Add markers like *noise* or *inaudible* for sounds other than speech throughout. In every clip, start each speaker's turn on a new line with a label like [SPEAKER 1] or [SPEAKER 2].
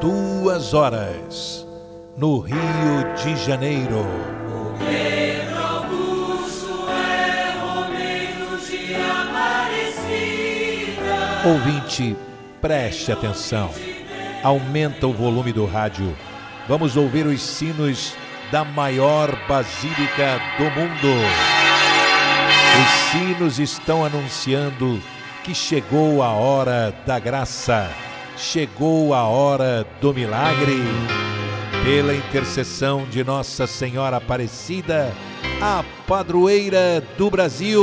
[SPEAKER 1] duas horas, no Rio de Janeiro.
[SPEAKER 2] Pedro Augusto é Romeiro de Aparecida.
[SPEAKER 1] Ouvinte, preste atenção. Aumenta o volume do rádio. Vamos ouvir os sinos da maior basílica do mundo. Os sinos estão anunciando que chegou a hora da graça, chegou a hora do milagre. Pela intercessão de Nossa Senhora Aparecida, a padroeira do Brasil.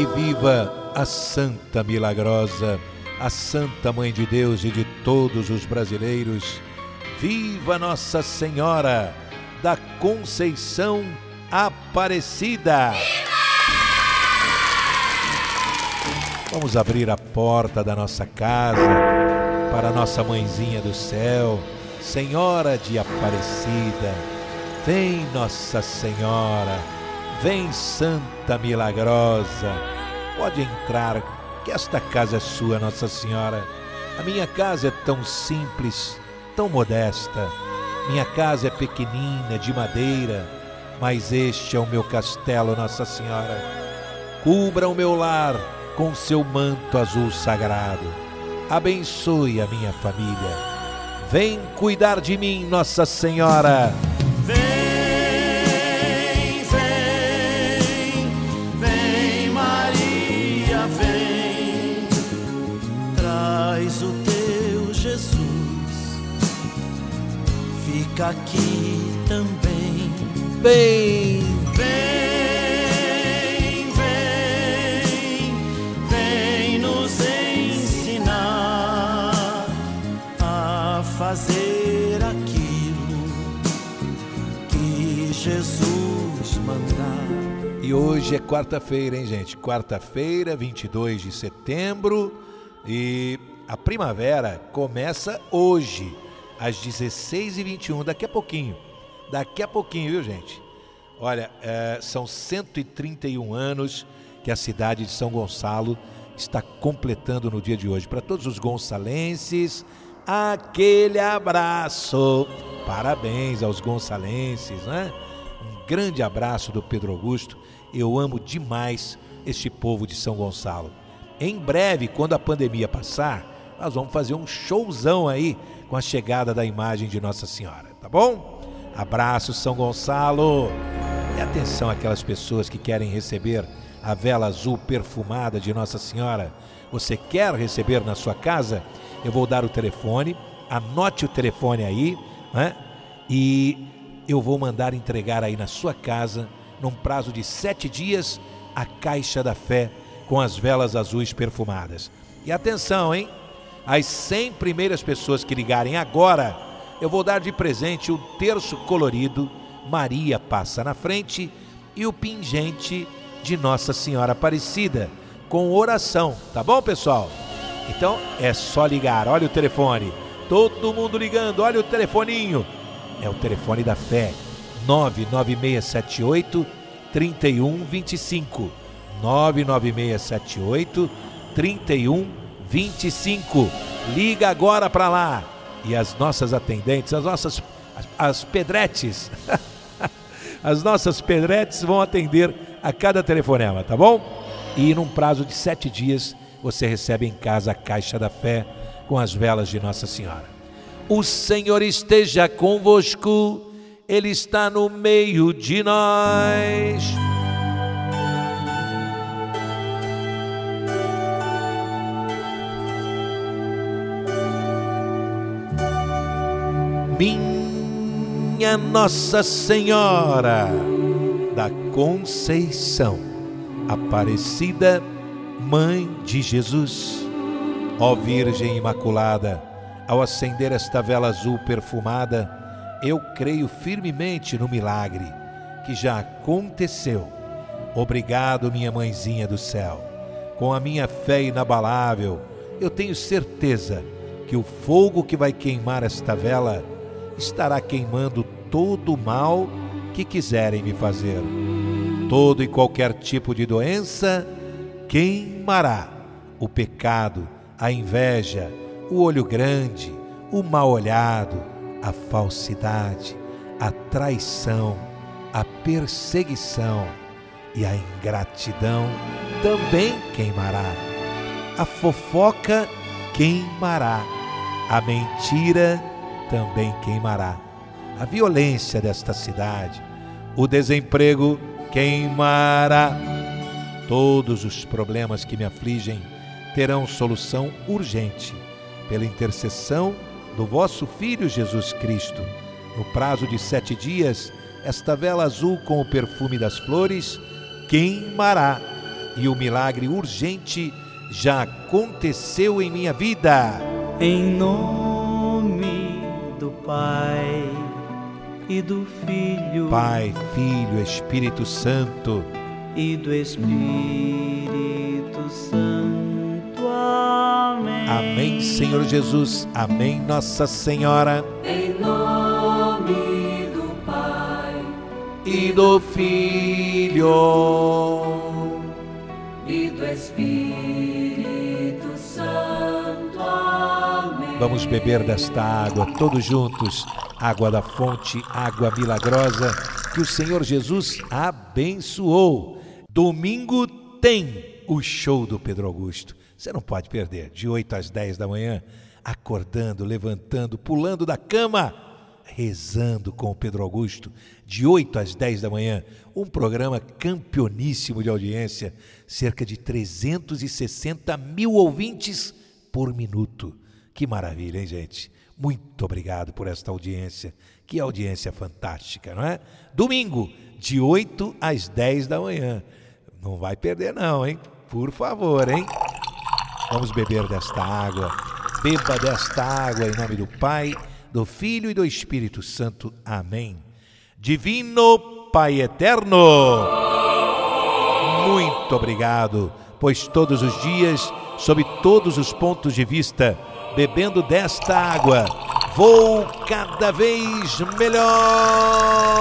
[SPEAKER 2] E
[SPEAKER 1] viva a Santa Milagrosa, a Santa Mãe de Deus e de todos os brasileiros. Viva Nossa Senhora da Conceição Aparecida! Vamos abrir a porta da nossa casa para a nossa mãezinha do céu, Senhora de Aparecida. Vem, Nossa Senhora, vem, Santa Milagrosa. Pode entrar, que esta casa é sua, Nossa Senhora. A minha casa é tão simples, tão modesta. Minha casa é pequenina, de madeira, mas este é o meu castelo, Nossa Senhora. Cubra o meu lar com seu manto azul sagrado. Abençoe a minha família. Vem cuidar de mim, Nossa Senhora.
[SPEAKER 3] Vem, Jesus, fica aqui também.
[SPEAKER 1] Vem,
[SPEAKER 3] Vem, vem, vem nos ensinar a fazer aquilo que Jesus mandar.
[SPEAKER 1] E hoje é quarta-feira, hein, gente? Quarta-feira, 22 de setembro. E a primavera começa hoje, às 16h21, daqui a pouquinho. Daqui a pouquinho, viu, gente? Olha, é, são 131 anos que a cidade de São Gonçalo está completando no dia de hoje. Para todos os gonçalenses, aquele abraço. Parabéns aos gonçalenses, né? Um grande abraço do Pedro Augusto. Eu amo demais este povo de São Gonçalo. Em breve, quando a pandemia passar, nós vamos fazer um showzão aí com a chegada da imagem de Nossa Senhora, tá bom? Abraço, São Gonçalo. E atenção àquelas pessoas que querem receber a vela azul perfumada de Nossa Senhora. Você quer receber na sua casa? Eu vou dar o telefone, anote o telefone aí, né? E eu vou mandar entregar aí na sua casa, num prazo de sete dias, a caixa da fé com as velas azuis perfumadas. E atenção, hein? As 100 primeiras pessoas que ligarem agora, eu vou dar de presente o terço colorido Maria Passa na Frente e o pingente de Nossa Senhora Aparecida, com oração, tá bom, pessoal? Então é só ligar, olha o telefone. Todo mundo ligando, olha o telefoninho. É o telefone da fé. 99678 3125. 99678 3125. Liga agora para lá. E as nossas atendentes, as nossas as, as pedretes, *laughs* as nossas pedretes vão atender a cada telefonema, tá bom? E num prazo de sete dias você recebe em casa a caixa da fé com as velas de Nossa Senhora. O Senhor esteja convosco, Ele está no meio de nós. Minha Nossa Senhora da Conceição, Aparecida, Mãe de Jesus, ó Virgem Imaculada, ao acender esta vela azul perfumada, eu creio firmemente no milagre que já aconteceu Obrigado, minha mãezinha do céu. Com a minha fé inabalável, eu tenho certeza que o fogo que vai queimar esta vela estará queimando todo o mal que quiserem me fazer. Todo e qualquer tipo de doença queimará. O pecado, a inveja, o olho grande, o mal olhado, a falsidade, a traição, a perseguição e a ingratidão também queimará. A fofoca queimará. A mentira também queimará. A violência desta cidade, o desemprego queimará. Todos os problemas que me afligem terão solução urgente pela intercessão do vosso Filho Jesus Cristo. No prazo de sete dias, esta vela azul com o perfume das flores queimará e o milagre urgente já aconteceu em minha vida.
[SPEAKER 3] Em nome Pai e do Filho
[SPEAKER 1] Pai, Filho, Espírito Santo.
[SPEAKER 3] e do Espírito Santo. Amém.
[SPEAKER 1] Amém, Senhor Jesus. Amém, Nossa Senhora.
[SPEAKER 2] Em nome do Pai
[SPEAKER 1] E do Filho.
[SPEAKER 2] e do Espírito
[SPEAKER 1] Vamos beber desta água todos juntos, água da fonte, água milagrosa que o Senhor Jesus abençoou. Domingo tem o show do Pedro Augusto. Você não pode perder, de 8 às 10 da manhã, acordando, levantando, pulando da cama, rezando com o Pedro Augusto, de 8 às 10 da manhã, um programa campeoníssimo de audiência, cerca de 360 mil ouvintes por minuto. Que maravilha, hein, gente? Muito obrigado por esta audiência. Que audiência fantástica, não é? Domingo, de 8 às 10 da manhã. Não vai perder, não, hein? Por favor, hein? Vamos beber desta água. Beba desta água em nome do Pai, do Filho e do Espírito Santo. Amém. Divino Pai Eterno, muito obrigado, pois todos os dias, sob todos os pontos de vista, bebendo desta água, vou cada vez melhor.